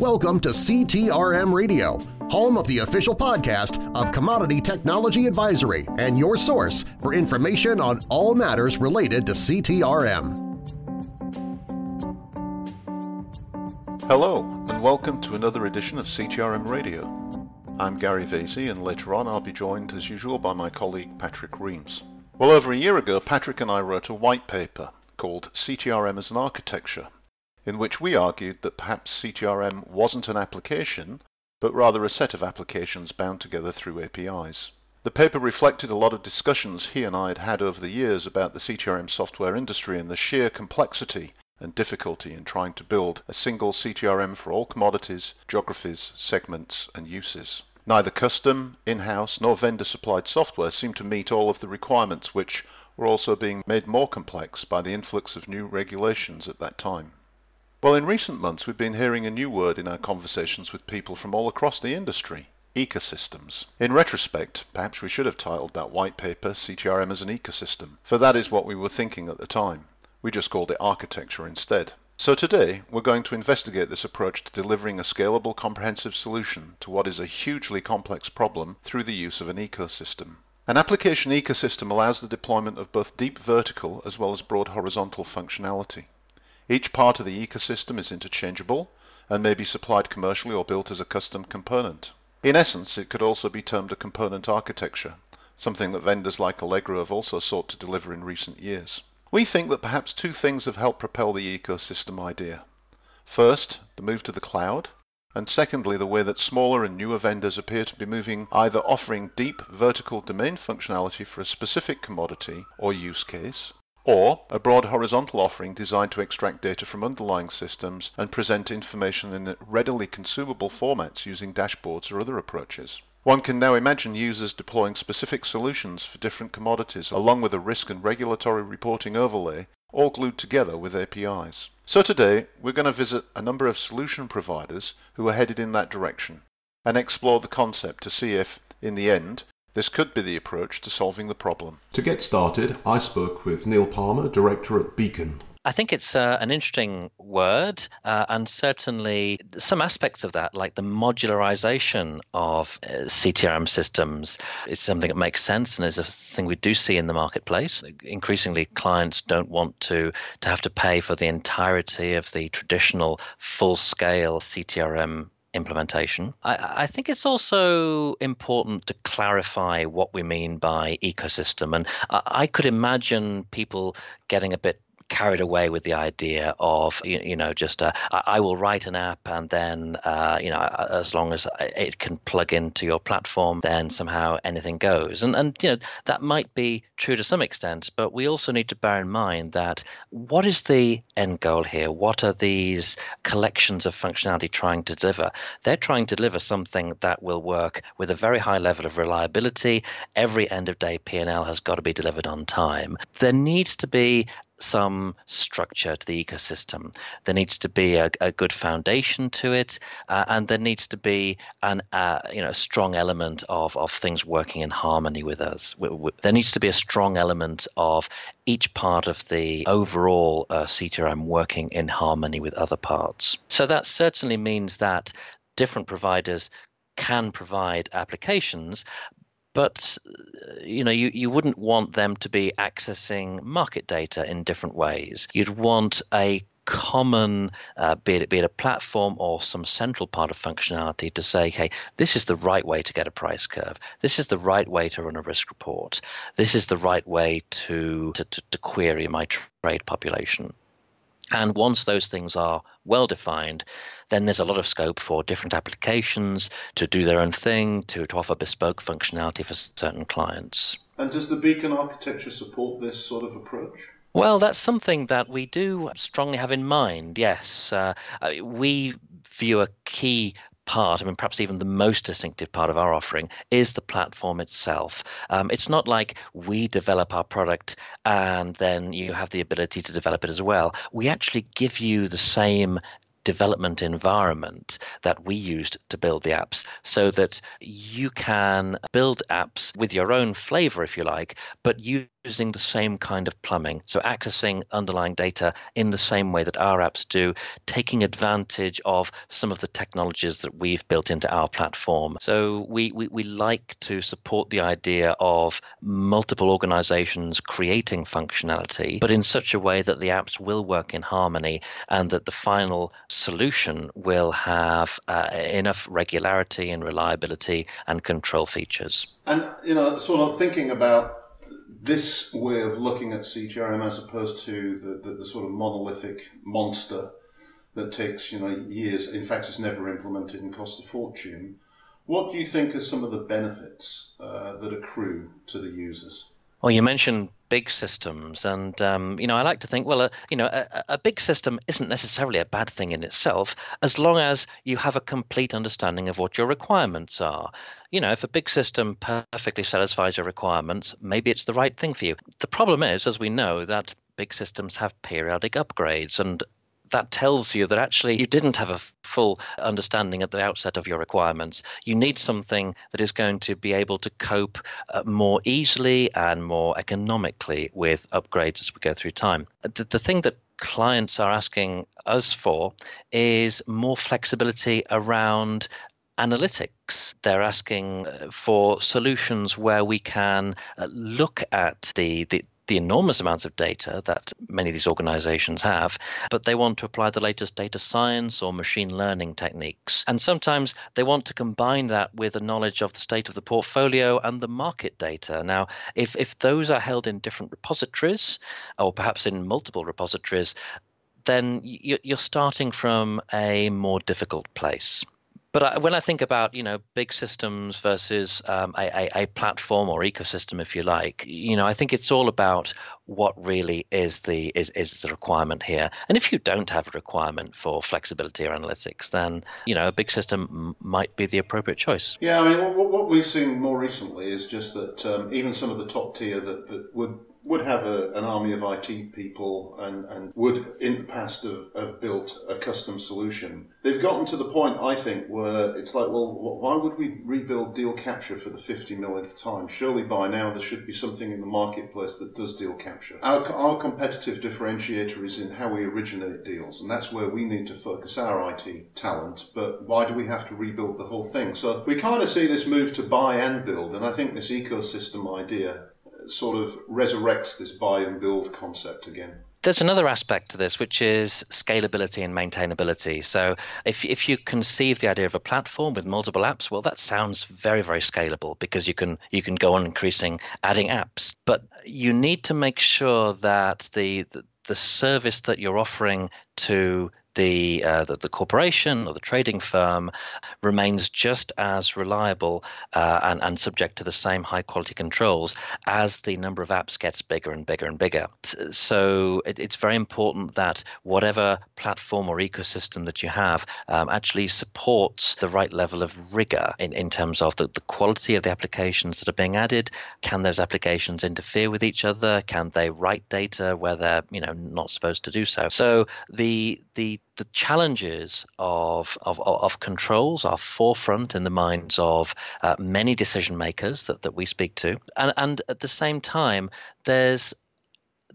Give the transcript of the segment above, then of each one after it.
Welcome to CTRM Radio, home of the official podcast of Commodity Technology Advisory and your source for information on all matters related to CTRM. Hello, and welcome to another edition of CTRM Radio. I'm Gary Vasey, and later on I'll be joined, as usual, by my colleague Patrick Reames. Well, over a year ago, Patrick and I wrote a white paper called CTRM as an Architecture, in which we argued that perhaps CTRM wasn't an application, but rather a set of applications bound together through APIs. The paper reflected a lot of discussions he and I had had over the years about the CTRM software industry and the sheer complexity and difficulty in trying to build a single CTRM for all commodities, geographies, segments, and uses. Neither custom, in-house, nor vendor-supplied software seemed to meet all of the requirements which were also being made more complex by the influx of new regulations at that time. Well, in recent months, we've been hearing a new word in our conversations with people from all across the industry ecosystems. In retrospect, perhaps we should have titled that white paper CTRM as an ecosystem, for that is what we were thinking at the time. We just called it architecture instead. So today, we're going to investigate this approach to delivering a scalable, comprehensive solution to what is a hugely complex problem through the use of an ecosystem. An application ecosystem allows the deployment of both deep vertical as well as broad horizontal functionality. Each part of the ecosystem is interchangeable and may be supplied commercially or built as a custom component. In essence, it could also be termed a component architecture, something that vendors like Allegro have also sought to deliver in recent years. We think that perhaps two things have helped propel the ecosystem idea. First, the move to the cloud, and secondly, the way that smaller and newer vendors appear to be moving either offering deep vertical domain functionality for a specific commodity or use case, or a broad horizontal offering designed to extract data from underlying systems and present information in readily consumable formats using dashboards or other approaches. One can now imagine users deploying specific solutions for different commodities along with a risk and regulatory reporting overlay, all glued together with APIs. So today, we're going to visit a number of solution providers who are headed in that direction and explore the concept to see if, in the end, this could be the approach to solving the problem. To get started, I spoke with Neil Palmer, director at Beacon. I think it's uh, an interesting word, uh, and certainly some aspects of that, like the modularization of uh, CTRM systems, is something that makes sense and is a thing we do see in the marketplace. Increasingly, clients don't want to to have to pay for the entirety of the traditional full-scale CTRM implementation. I, I, think it's also important to clarify what we mean by ecosystem. And I, I could imagine people getting a bit carried away with the idea of you, you know just uh, I will write an app and then uh, you know as long as it can plug into your platform then somehow anything goes. And and you know that might be true to some extent but we also need to bear in mind that what is the end goal here? What are these collections of functionality trying to deliver? They're trying to deliver something that will work with a very high level of reliability. Every end of day P&L has got to be delivered on time. There needs to be some structure to the ecosystem. There needs to be a, a good foundation to it, uh, and there needs to be an uh, you know strong element of of things working in harmony with us. There needs to be a strong element of each part of the overall uh, CTRM working in harmony with other parts. So that certainly means that different providers can provide applications, but uh, you know you, you wouldn't want them to be accessing market data in different ways you'd want a common, uh, be, it, be it a platform or some central part of functionality to say, hey, this is the right way to get a price curve. This is the right way to run a risk report. This is the right way to, to, to, to query my trade population. And once those things are well defined, then there's a lot of scope for different applications to do their own thing, to, to offer bespoke functionality for certain clients. And does the Beacon architecture support this sort of approach? Well, that's something that we do strongly have in mind, yes. Uh, uh we view a key part, I mean, perhaps even the most distinctive part of our offering, is the platform itself. Um, it's not like we develop our product and then you have the ability to develop it as well. We actually give you the same development environment that we used to build the apps so that you can build apps with your own flavor, if you like, but using the same kind of plumbing. So accessing underlying data in the same way that our apps do, taking advantage of some of the technologies that we've built into our platform. So we, we, we like to support the idea of multiple organizations creating functionality, but in such a way that the apps will work in harmony and that the final solution will have uh, enough regularity and reliability and control features. And, you know, sort of thinking about this way of looking at CTRM as opposed to the, the, the, sort of monolithic monster that takes, you know, years, in fact, it's never implemented and costs a fortune. What do you think are some of the benefits uh, that accrue to the users? Well, you mentioned big systems, and um, you know, I like to think, well, uh, you know, a, a, big system isn't necessarily a bad thing in itself, as long as you have a complete understanding of what your requirements are. You know, if a big system perfectly satisfies your requirements, maybe it's the right thing for you. The problem is, as we know, that big systems have periodic upgrades, and that tells you that actually you didn't have a full understanding at the outset of your requirements. You need something that is going to be able to cope uh, more easily and more economically with upgrades as we go through time. The, the thing that clients are asking us for is more flexibility around analytics. They're asking uh, for solutions where we can uh, look at the, the, the enormous amounts of data that many of these organizations have, but they want to apply the latest data science or machine learning techniques. And sometimes they want to combine that with a knowledge of the state of the portfolio and the market data. Now, if, if those are held in different repositories or perhaps in multiple repositories, then you're starting from a more difficult place but I, when I think about you know big systems versus um, a, a, a, platform or ecosystem, if you like, you know, I think it's all about what really is the is, is the requirement here. And if you don't have a requirement for flexibility or analytics, then you know a big system m- might be the appropriate choice. Yeah, I mean, what, what we've seen more recently is just that um, even some of the top tier that, that would would have a, an army of IT people and, and would in the past have, have built a custom solution. They've gotten to the point, I think, where it's like, well, why would we rebuild deal capture for the 50 millionth time? Surely by now there should be something in the marketplace that does deal capture. Our, our competitive differentiator is in how we originate deals, and that's where we need to focus our IT talent. But why do we have to rebuild the whole thing? So we kind of see this move to buy and build, and I think this ecosystem idea sort of resurrects this buy and build concept again. There's another aspect to this, which is scalability and maintainability. So, if if you conceive the idea of a platform with multiple apps, well, that sounds very very scalable because you can you can go on increasing adding apps, but you need to make sure that the, the the service that you're offering to the, uh, the, the corporation or the trading firm remains just as reliable uh, and, and subject to the same high quality controls as the number of apps gets bigger and bigger and bigger. So it, it's very important that whatever platform or ecosystem that you have um, actually supports the right level of rigor in, in terms of the, the quality of the applications that are being added. Can those applications interfere with each other? Can they write data where they're you know not supposed to do so? So the the the challenges of, of, of controls are forefront in the minds of uh, many decision makers that, that we speak to. And, and at the same time, there's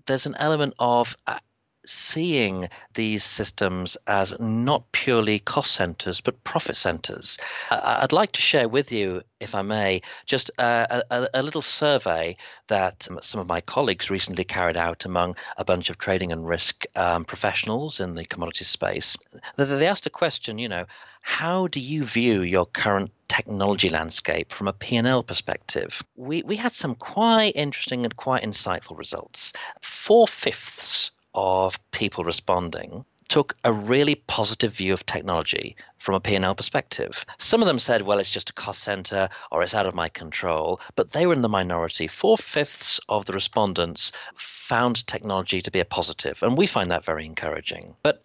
there's an element of uh, seeing these systems as not purely cost centers but profit centers. I'd like to share with you, if I may, just a, a, a, little survey that some of my colleagues recently carried out among a bunch of trading and risk um, professionals in the commodity space. They asked a question, you know, how do you view your current technology landscape from a P&L perspective? We, we had some quite interesting and quite insightful results. Four fifths of people responding took a really positive view of technology from a P&L perspective. Some of them said, well, it's just a cost center or it's out of my control, but they were in the minority. Four fifths of the respondents found technology to be a positive, and we find that very encouraging. But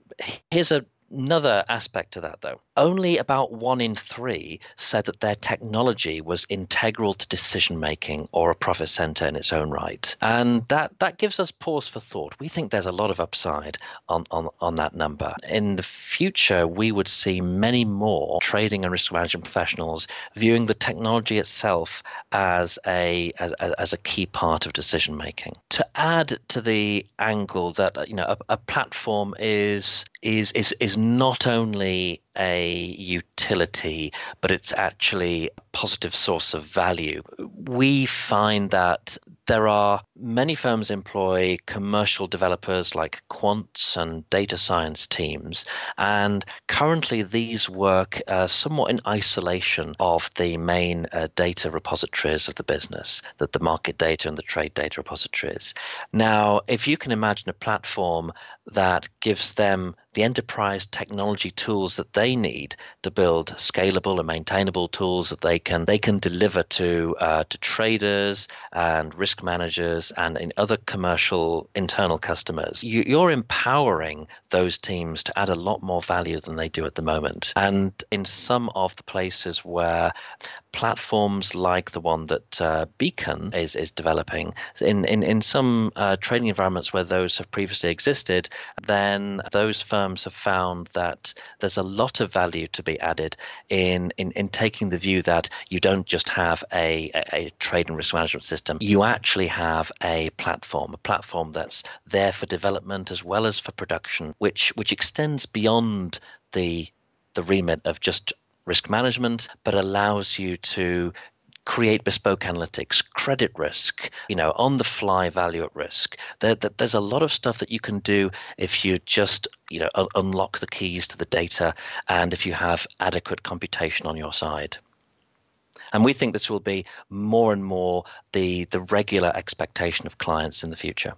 here's a another aspect to that, though. Only about one in three said that their technology was integral to decision making or a profit center in its own right. And that, that gives us pause for thought. We think there's a lot of upside on, on, on that number. In the future, we would see many more trading and risk management professionals viewing the technology itself as a as, as a key part of decision making. To add to the angle that you know a, a platform is is is is not only a utility, but it's actually a positive source of value. We find that there are many firms employ commercial developers like quants and data science teams, and currently these work uh, somewhat in isolation of the main uh, data repositories of the business, that the market data and the trade data repositories. Now, if you can imagine a platform that gives them the enterprise technology tools that they need to build scalable and maintainable tools that they can they can deliver to uh, to traders and risk managers and in other commercial internal customers. You, you're empowering those teams to add a lot more value than they do at the moment. And in some of the places where platforms like the one that uh, Beacon is is developing in in in some uh, trading environments where those have previously existed, then those firms have found that there's a lot of value to be added in in, in taking the view that you don't just have a, a, a trade and risk management system, you actually have a platform, a platform that's there for development as well as for production, which which extends beyond the the remit of just risk management, but allows you to create bespoke analytics, credit risk, you know, on the fly value at risk. There, there, there's a lot of stuff that you can do if you just, you know, un- unlock the keys to the data and if you have adequate computation on your side. And we think this will be more and more the, the regular expectation of clients in the future.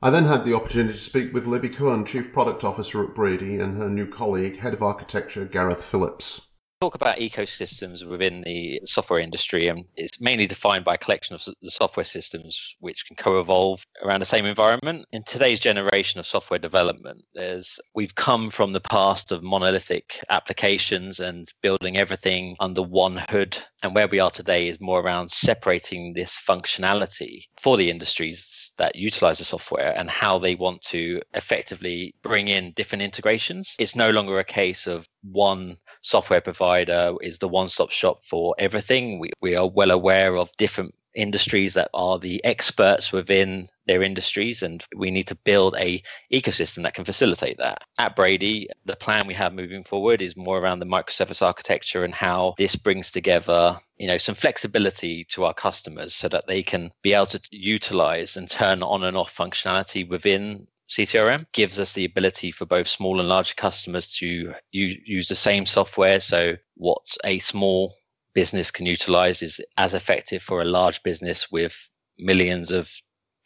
I then had the opportunity to speak with Libby Cohen, Chief Product Officer at Brady, and her new colleague, Head of Architecture, Gareth Phillips talk about ecosystems within the software industry and it's mainly defined by a collection of the software systems which can co-evolve around the same environment. In today's generation of software development there's we've come from the past of monolithic applications and building everything under one hood and where we are today is more around separating this functionality for the industries that utilize the software and how they want to effectively bring in different integrations. It's no longer a case of one software provider is the one stop shop for everything. We, we are well aware of different industries that are the experts within their industries and we need to build a ecosystem that can facilitate that at brady the plan we have moving forward is more around the microservice architecture and how this brings together you know some flexibility to our customers so that they can be able to utilize and turn on and off functionality within CTRM gives us the ability for both small and large customers to use the same software. So, what a small business can utilize is as effective for a large business with millions of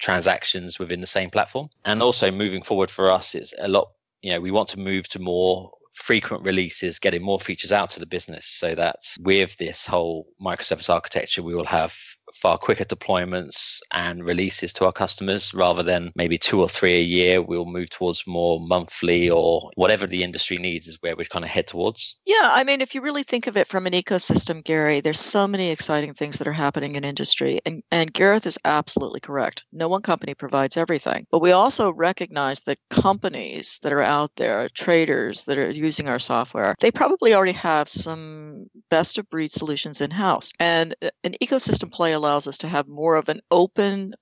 transactions within the same platform. And also, moving forward for us, it's a lot, you know, we want to move to more frequent releases, getting more features out to the business so that with this whole microservice architecture, we will have far quicker deployments and releases to our customers rather than maybe two or three a year. We'll move towards more monthly or whatever the industry needs is where we kind of head towards. Yeah, I mean, if you really think of it from an ecosystem, Gary, there's so many exciting things that are happening in industry. And, and Gareth is absolutely correct. No one company provides everything. But we also recognize that companies that are out there, traders that are using our software, they probably already have some best of breed solutions in house. And uh, an ecosystem play allows us to have more of an open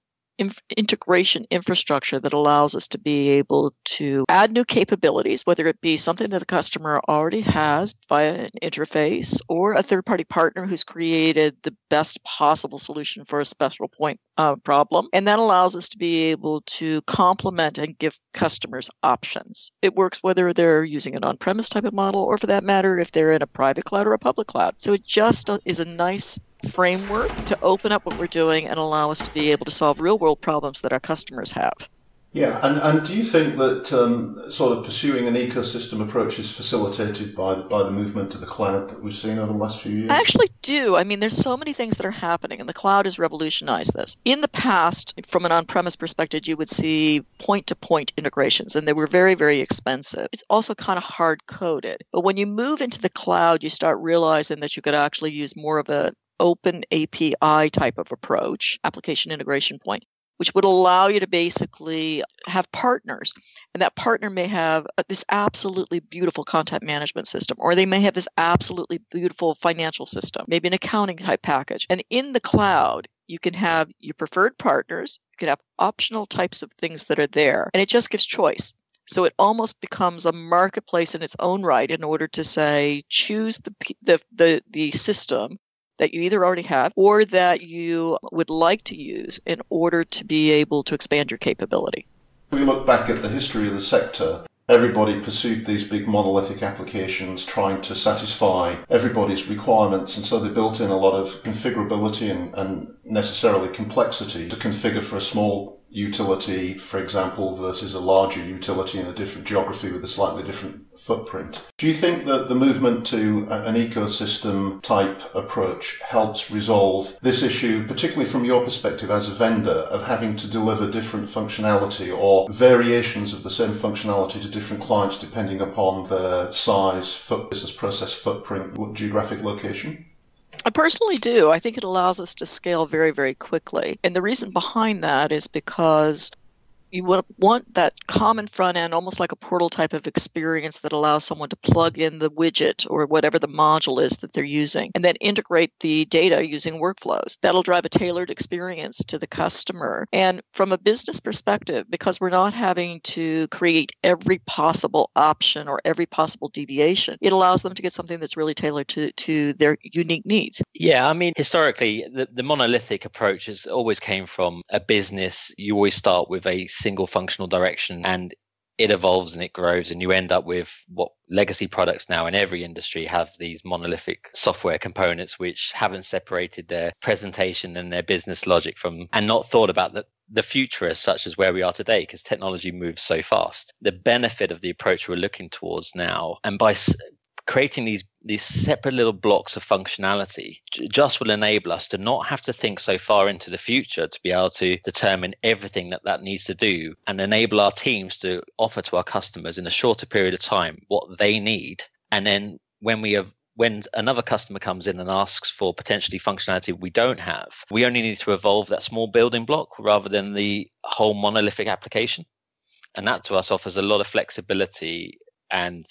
integration infrastructure that allows us to be able to add new capabilities, whether it be something that the customer already has via an interface or a third party partner who's created the best possible solution for a special point uh, problem. And that allows us to be able to complement and give customers options. It works whether they're using an on premise type of model or, for that matter, if they're in a private cloud or a public cloud. So it just is a nice framework to open up what we're doing and allow us to be able to solve real world problems that our customers have. Yeah, and, and do you think that um, sort of pursuing an ecosystem approach is facilitated by by the movement to the cloud that we've seen over the last few years? I actually do. I mean, there's so many things that are happening, and the cloud has revolutionized this. In the past, from an on-premise perspective, you would see point-to-point integrations, and they were very, very expensive. It's also kind of hard-coded. But when you move into the cloud, you start realizing that you could actually use more of an open API type of approach, application integration point, which would allow you to basically have partners. And that partner may have uh, this absolutely beautiful content management system, or they may have this absolutely beautiful financial system, maybe an accounting type package. And in the cloud, you can have your preferred partners, you can have optional types of things that are there, and it just gives choice. So it almost becomes a marketplace in its own right in order to say choose the the the, the system that you either already have or that you would like to use in order to be able to expand your capability. We look back at the history of the sector. Everybody pursued these big monolithic applications trying to satisfy everybody's requirements, and so they built in a lot of configurability and, and necessarily complexity to configure for a small utility, for example, versus a larger utility in a different geography with a slightly different footprint. Do you think that the movement to an ecosystem type approach helps resolve this issue, particularly from your perspective as a vendor, of having to deliver different functionality or variations of the same functionality to different clients depending upon their size, foot, business process footprint, geographic location? I personally do. I think it allows us to scale very, very quickly. And the reason behind that is because you want that common front end, almost like a portal type of experience that allows someone to plug in the widget or whatever the module is that they're using, and then integrate the data using workflows. That'll drive a tailored experience to the customer. And from a business perspective, because we're not having to create every possible option or every possible deviation, it allows them to get something that's really tailored to, to their unique needs. Yeah, I mean, historically, the, the monolithic approach has always came from a business. You always start with a single functional direction and it evolves and it grows and you end up with what legacy products now in every industry have these monolithic software components which haven't separated their presentation and their business logic from and not thought about the, the future as such as where we are today because technology moves so fast. The benefit of the approach we're looking towards now and by creating these these separate little blocks of functionality just will enable us to not have to think so far into the future to be able to determine everything that that needs to do and enable our teams to offer to our customers in a shorter period of time what they need. And then when we have when another customer comes in and asks for potentially functionality we don't have we only need to evolve that small building block rather than the whole monolithic application. And that to us offers a lot of flexibility and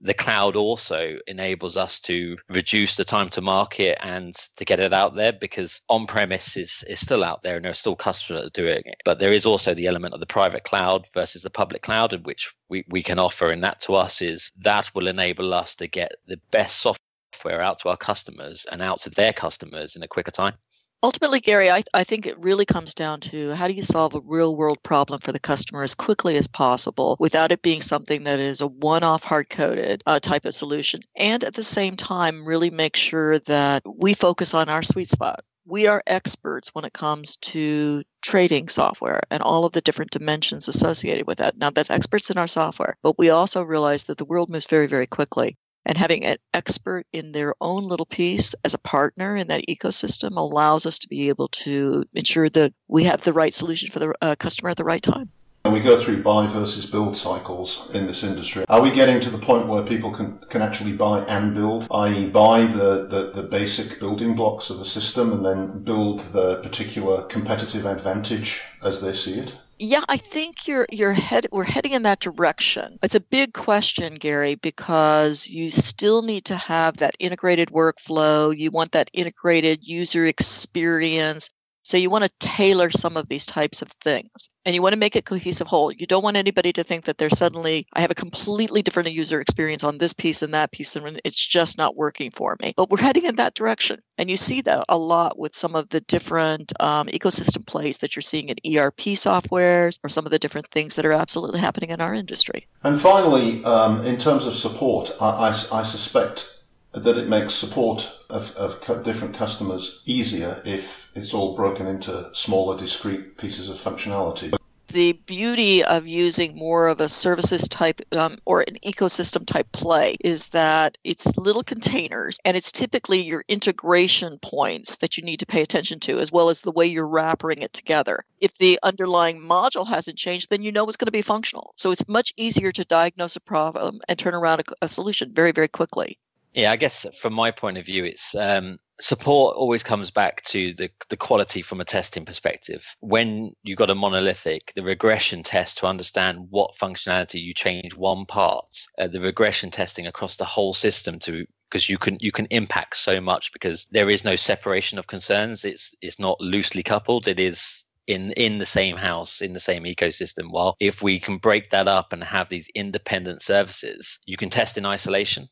the cloud also enables us to reduce the time to market and to get it out there because on premise is, is still out there and there are still customers doing it. But there is also the element of the private cloud versus the public cloud, in which we, we can offer. And that to us is that will enable us to get the best software out to our customers and out to their customers in a quicker time. Ultimately, Gary, I, I think it really comes down to how do you solve a real world problem for the customer as quickly as possible without it being something that is a one off hard coded uh, type of solution. And at the same time, really make sure that we focus on our sweet spot. We are experts when it comes to trading software and all of the different dimensions associated with that. Now, that's experts in our software, but we also realize that the world moves very, very quickly and having an expert in their own little piece as a partner in that ecosystem allows us to be able to ensure that we have the right solution for the uh, customer at the right time. And we go through buy versus build cycles in this industry. Are we getting to the point where people can, can actually buy and build, i.e., buy the, the, the basic building blocks of a system and then build the particular competitive advantage as they see it? Yeah, I think you're you're head we're heading in that direction. It's a big question, Gary, because you still need to have that integrated workflow. You want that integrated user experience. So you want to tailor some of these types of things and you want to make it cohesive whole. You don't want anybody to think that they're suddenly, I have a completely different user experience on this piece and that piece, and it's just not working for me. But we're heading in that direction. And you see that a lot with some of the different um, ecosystem plays that you're seeing in ERP softwares or some of the different things that are absolutely happening in our industry. And finally, um, in terms of support, I, I, I suspect that it makes support of, of different customers easier if it's all broken into smaller discrete pieces of functionality. the beauty of using more of a services type um, or an ecosystem type play is that it's little containers and it's typically your integration points that you need to pay attention to, as well as the way you're wrapping it together. If the underlying module hasn't changed, then you know it's going to be functional. So it's much easier to diagnose a problem and turn around a, a solution very, very quickly. Yeah, I guess from my point of view, it's um, support always comes back to the, the quality from a testing perspective. When you've got a monolithic, the regression test to understand what functionality you change one part, uh, the regression testing across the whole system to because you can you can impact so much because there is no separation of concerns. It's it's not loosely coupled. It is in in the same house in the same ecosystem while if we can break that up and have these independent services you can test in isolation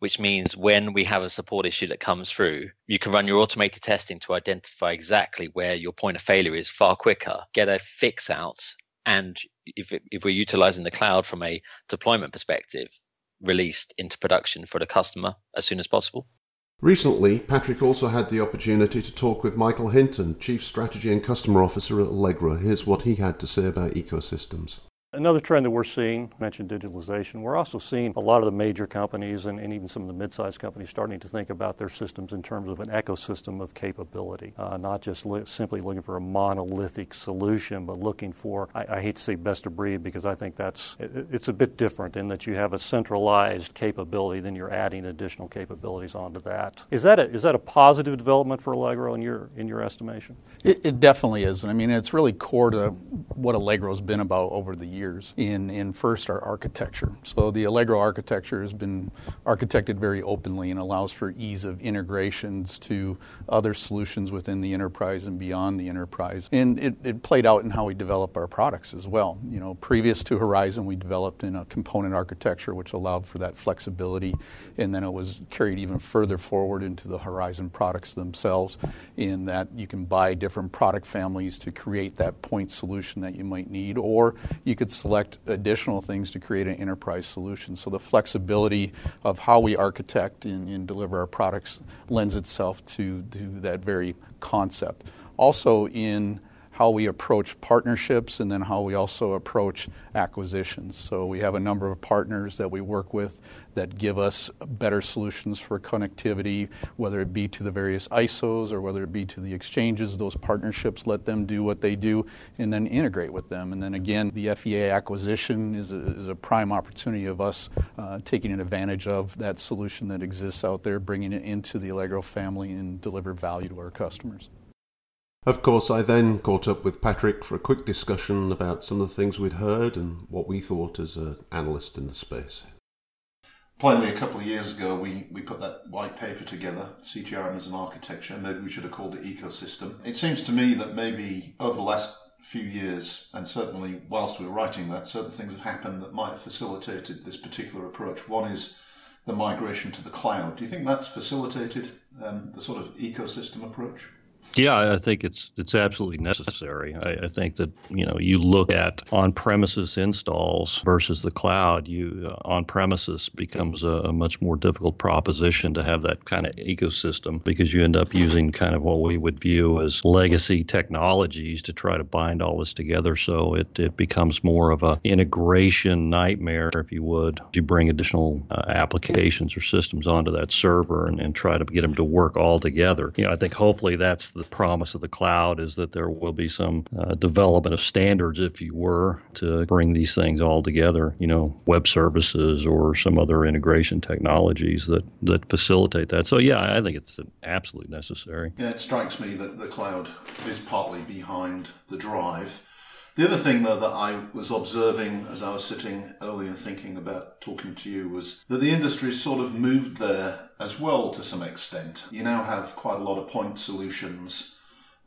which means when we have a support issue that comes through, you can run your automated testing to identify exactly where your point of failure is far quicker, get a fix out, and if, if we're utilizing the cloud from a deployment perspective, released into production for the customer as soon as possible. Recently, Patrick also had the opportunity to talk with Michael Hinton, Chief Strategy and Customer Officer at Allegro. Here's what he had to say about ecosystems. Another trend that we're seeing, mentioned digitalization, we're also seeing a lot of the major companies and, and even some of the mid-sized companies starting to think about their systems in terms of an ecosystem of capability, uh, not just li- simply looking for a monolithic solution, but looking for, I, I, hate to say best of breed because I think that's, it, it's a bit different in that you have a centralized capability, then you're adding additional capabilities onto that. Is that a, is that a positive development for Allegro in your, in your estimation? It, it definitely is. I mean, it's really core to what Allegro's been about over the years years in, in first our architecture. So the Allegro architecture has been architected very openly and allows for ease of integrations to other solutions within the enterprise and beyond the enterprise. And it, it played out in how we develop our products as well. You know, previous to Horizon, we developed in a component architecture which allowed for that flexibility, and then it was carried even further forward into the Horizon products themselves, in that you can buy different product families to create that point solution that you might need, or you could could select additional things to create an enterprise solution. So the flexibility of how we architect and, and deliver our products lends itself to, to that very concept. Also, in how we approach partnerships and then how we also approach acquisitions. So we have a number of partners that we work with that give us better solutions for connectivity, whether it be to the various ISOs or whether it be to the exchanges. Those partnerships let them do what they do and then integrate with them. And then again, the FEA acquisition is a, is a prime opportunity of us uh, taking advantage of that solution that exists out there, bringing it into the Allegro family and deliver value to our customers. Of course, I then caught up with Patrick for a quick discussion about some of the things we'd heard and what we thought as an analyst in the space. Plainly, a couple of years ago, we, we put that white paper together, CTRM as an architecture. Maybe we should have called it ecosystem. It seems to me that maybe over the last few years, and certainly whilst we were writing that, certain things have happened that might have facilitated this particular approach. One is the migration to the cloud. Do you think that's facilitated um, the sort of ecosystem approach? Yeah, I think it's it's absolutely necessary. I, I, think that you know you look at on-premises installs versus the cloud. You uh, on-premises becomes a, a, much more difficult proposition to have that kind of ecosystem because you end up using kind of what we would view as legacy technologies to try to bind all this together. So it it becomes more of a integration nightmare, if you would. You bring additional uh, applications or systems onto that server and, and try to get them to work all together. You know, I think hopefully that's the promise of the cloud is that there will be some uh, development of standards, if you were, to bring these things all together. You know, web services or some other integration technologies that that facilitate that. So yeah, I think it's absolutely necessary. Yeah, it strikes me that the cloud is partly behind the drive. The other thing, though, that I was observing as I was sitting earlier thinking about talking to you was that the industry sort of moved there as well to some extent. You now have quite a lot of point solutions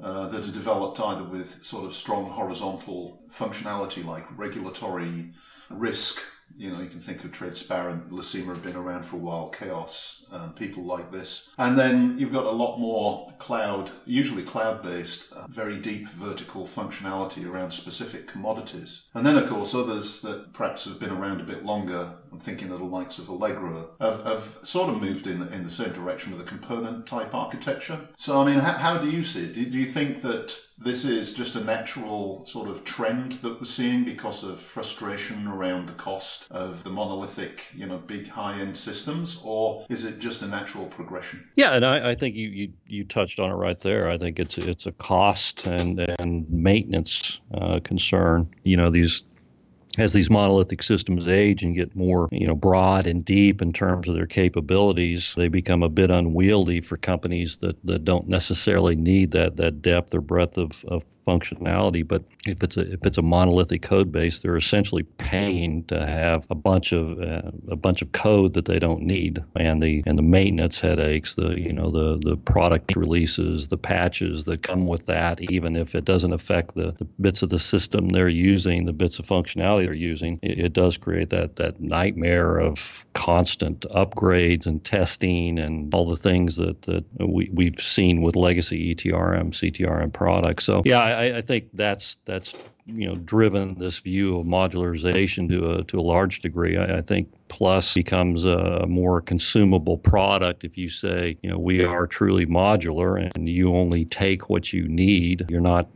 uh, that are developed either with sort of strong horizontal functionality like regulatory risk you know, you can think of Tradesparent, Lacima have been around for a while, Chaos, um, people like this. And then you've got a lot more cloud, usually cloud based, uh, very deep vertical functionality around specific commodities. And then, of course, others that perhaps have been around a bit longer, I'm thinking of the likes of Allegro, have, have sort of moved in the, in the same direction with a component type architecture. So, I mean, how, how do you see it? Do, do you think that this is just a natural sort of trend that we're seeing because of frustration around the cost of the monolithic, you know, big high-end systems, or is it just a natural progression? Yeah, and I, I think you, you you touched on it right there. I think it's it's a cost and and maintenance uh, concern. You know, these as these monolithic systems age and get more, you know, broad and deep in terms of their capabilities, they become a bit unwieldy for companies that, that don't necessarily need that that depth or breadth of, of functionality. But if it's a if it's a monolithic code base, they're essentially paying to have a bunch of uh, a bunch of code that they don't need, and the and the maintenance headaches, the you know the the product releases, the patches that come with that, even if it doesn't affect the, the bits of the system they're using, the bits of functionality they're using, it, it does create that that nightmare of constant upgrades and testing and all the things that that we we've seen with legacy ETRM, CTRM products. So yeah. I, I think that's that's you know driven this view of modularization to a to a large degree. I, I think Plus becomes a more consumable product if you say you know we are truly modular and you only take what you need. You're not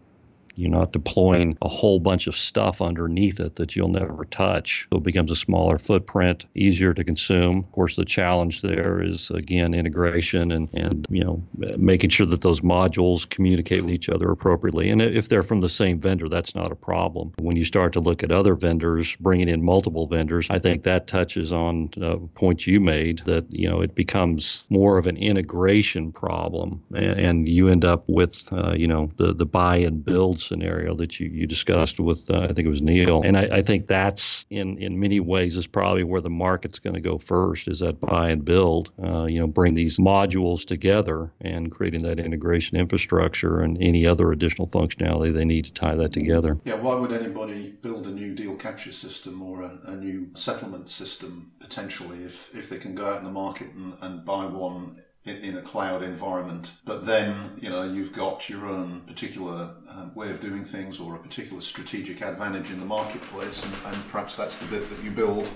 you're not deploying a whole bunch of stuff underneath it that you'll never touch. So it becomes a smaller footprint, easier to consume. Of course, the challenge there is again integration and, and you know making sure that those modules communicate with each other appropriately. And if they're from the same vendor, that's not a problem. When you start to look at other vendors, bringing in multiple vendors, I think that touches on a point you made that you know it becomes more of an integration problem, and, and you end up with uh, you know the the buy and build scenario that you, you discussed with, uh, I think it was Neil. And I, I, think that's in, in many ways is probably where the market's going to go first is that buy and build, uh, you know, bring these modules together and creating that integration infrastructure and any other additional functionality they need to tie that together. Yeah, why would anybody build a new deal capture system or a, a new settlement system potentially if, if they can go out in the market and, and buy one in, in, a cloud environment. But then, you know, you've got your own particular uh, way of doing things or a particular strategic advantage in the marketplace, and, and, perhaps that's the bit that you build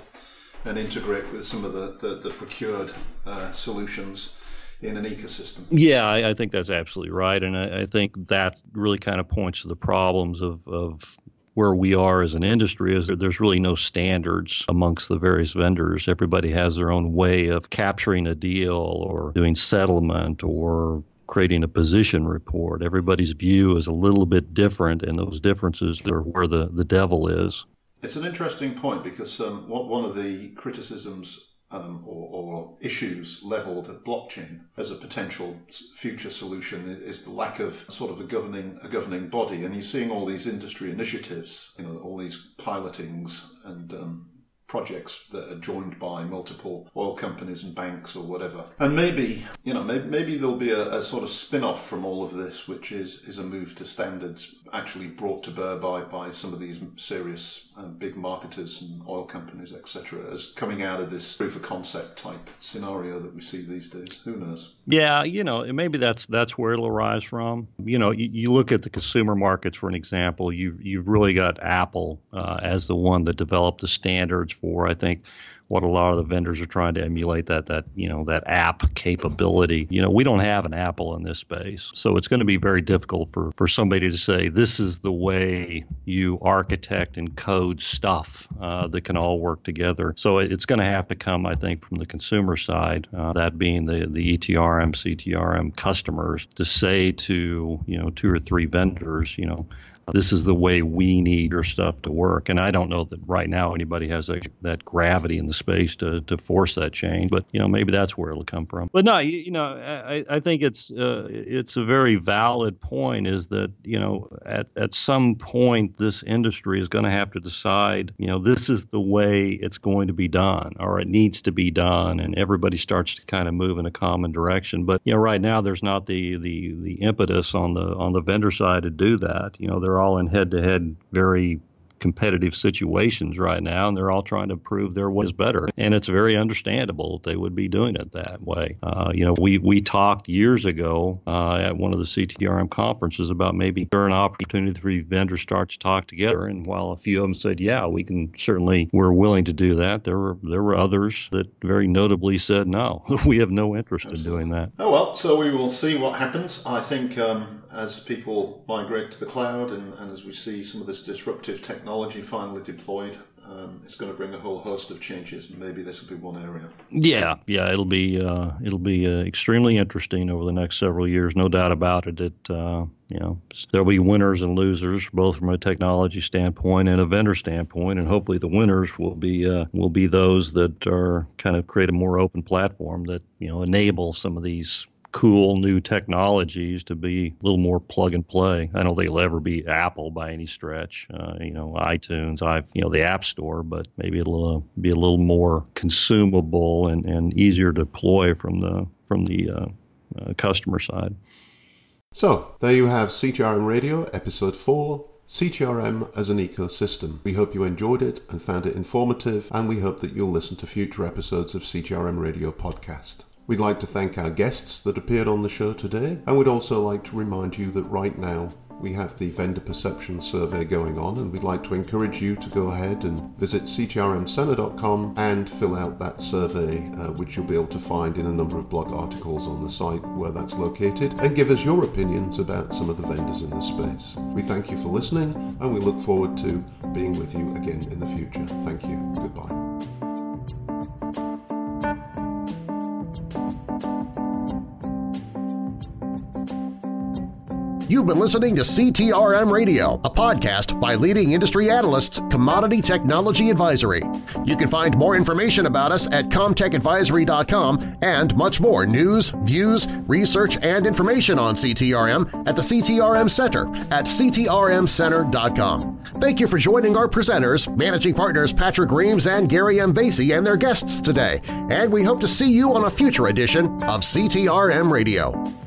and integrate with some of the, the, the procured uh, solutions in an ecosystem. Yeah, I, I, think that's absolutely right. And I, I, think that really kind of points to the problems of, of where we are as an industry is that there's really no standards amongst the various vendors. Everybody has their own way of capturing a deal or doing settlement or creating a position report. Everybody's view is a little bit different, and those differences are where the, the devil is. It's an interesting point because um, one of the criticisms um, or, or, issues leveled at blockchain as a potential future solution is the lack of sort of a governing a governing body, and you're seeing all these industry initiatives, you know, all these pilotings and um, projects that are joined by multiple oil companies and banks or whatever. And maybe, you know, maybe, maybe there'll be a, a sort of spin off from all of this, which is, is a move to standards actually brought to bear by, by some of these serious uh, big marketers and oil companies, etc., as coming out of this proof of concept type scenario that we see these days. Who knows? Yeah, you know, maybe that's that's where it'll arise from. You know, you, you look at the consumer markets for an example. You've you've really got Apple uh, as the one that developed the standards for, I think, what a lot of the vendors are trying to emulate that that you know that app capability. You know, we don't have an Apple in this space, so it's going to be very difficult for for somebody to say this is the way you architect and code stuff uh, that can all work together. So it's going to have to come, I think, from the consumer side, uh, that being the the ETRM, CTRM customers, to say to you know two or three vendors, you know this is the way we need your stuff to work. And I don't know that right now anybody has that, that gravity in the space to, to force that change, but you know maybe that's where it'll come from. But no, you, you know I, I think it's uh, it's a very valid point is that you know at at some point this industry is going to have to decide you know this is the way it's going to be done or it needs to be done, and everybody starts to kind of move in a common direction. But you know right now there's not the the the impetus on the on the vendor side to do that. You know there are all in head to head, very competitive situations right now, and they're all trying to prove their way is better. And it's very understandable that they would be doing it that way. Uh, you know, we we talked years ago uh, at one of the CTRM conferences about maybe there an opportunity for vendors start to talk together. And while a few of them said, "Yeah, we can certainly, we're willing to do that," there were there were others that very notably said, "No, we have no interest in doing that." Oh well, so we will see what happens. I think um, as people migrate to the cloud and, and as we see some of this disruptive technology finally deployed, um, it's going to bring a whole host of changes, and maybe this will be one area. Yeah, yeah, it'll be uh, it'll be uh, extremely interesting over the next several years, no doubt about it. It uh, you know there'll be winners and losers, both from a technology standpoint and a vendor standpoint, and hopefully the winners will be uh, will be those that are kind of create a more open platform that you know enable some of these cool new technologies to be a little more plug and play. I don't think it'll ever be Apple by any stretch. Uh, you know, iTunes, I've you know the App Store, but maybe it'll uh, be a little more consumable and, and easier to deploy from the from the uh, uh customer side. So there you have CTRM Radio, episode four. CTRM as an ecosystem. We hope you enjoyed it and found it informative, and we hope that you'll listen to future episodes of CTRM Radio podcast. We'd like to thank our guests that appeared on the show today, and we'd also like to remind you that right now we have the vendor perception survey going on, and we'd like to encourage you to go ahead and visit ctrmcenter.com and fill out that survey, uh, which you'll be able to find in a number of blog articles on the site where that's located, and give us your opinions about some of the vendors in the space. We thank you for listening, and we look forward to being with you again in the future. Thank you. Goodbye. You've been listening to CTRM Radio, a podcast by leading industry analysts Commodity Technology Advisory. You can find more information about us at comtechadvisory.com and much more news, views, research, and information on CTRM at the CTRM Center at ctrmcenter.com. Thank you for joining our presenters, managing partners Patrick Reames and Gary M. Vasey and their guests today, and we hope to see you on a future edition of CTRM Radio.